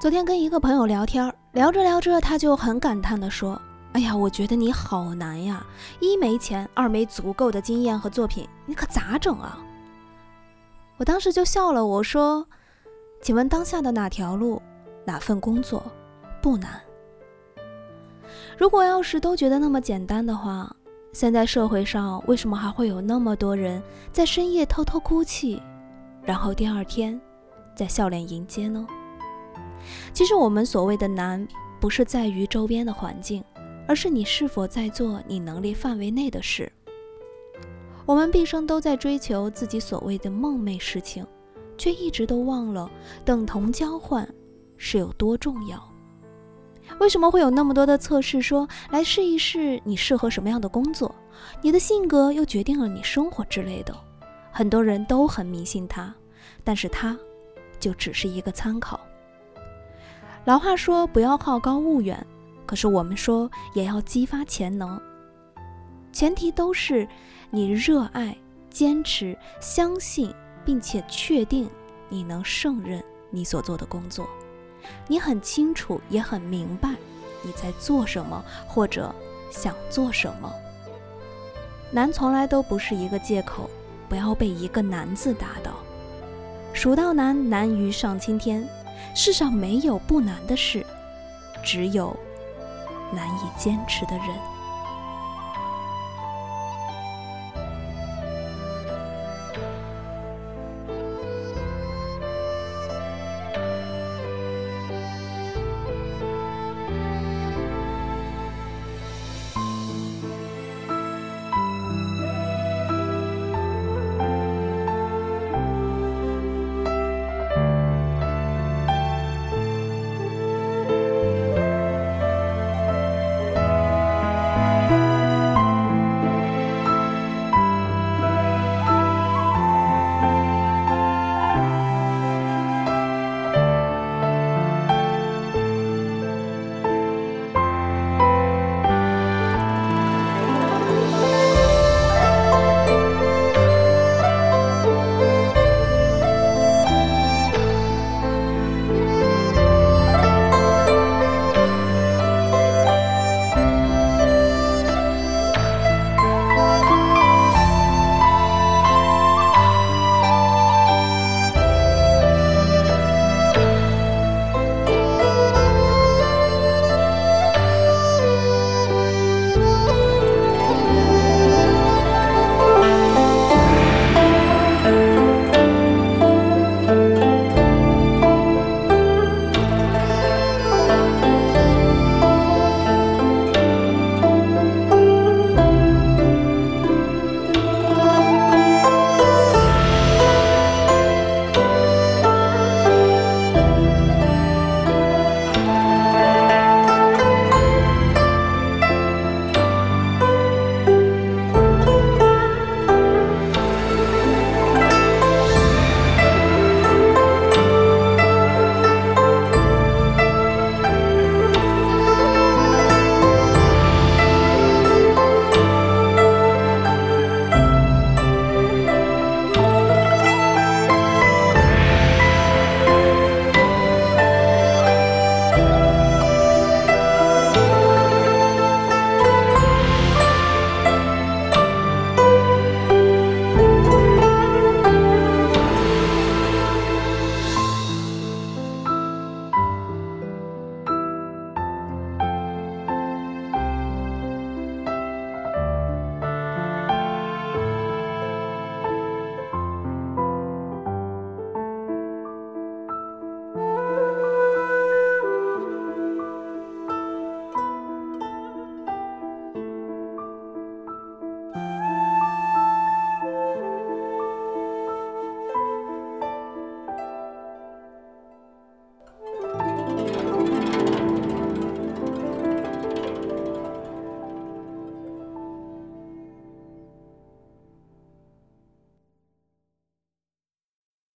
昨天跟一个朋友聊天，聊着聊着，他就很感叹地说：“哎呀，我觉得你好难呀！一没钱，二没足够的经验和作品，你可咋整啊？”我当时就笑了，我说：“请问当下的哪条路，哪份工作不难？如果要是都觉得那么简单的话，现在社会上为什么还会有那么多人在深夜偷偷哭泣，然后第二天再笑脸迎接呢？”其实我们所谓的难，不是在于周边的环境，而是你是否在做你能力范围内的事。我们毕生都在追求自己所谓的梦寐事情，却一直都忘了等同交换是有多重要。为什么会有那么多的测试说来试一试你适合什么样的工作，你的性格又决定了你生活之类的？很多人都很迷信它，但是它就只是一个参考。老话说不要好高骛远，可是我们说也要激发潜能。前提都是你热爱、坚持、相信，并且确定你能胜任你所做的工作。你很清楚，也很明白你在做什么，或者想做什么。难从来都不是一个借口，不要被一个难字打倒。蜀道难，难于上青天。世上没有不难的事，只有难以坚持的人。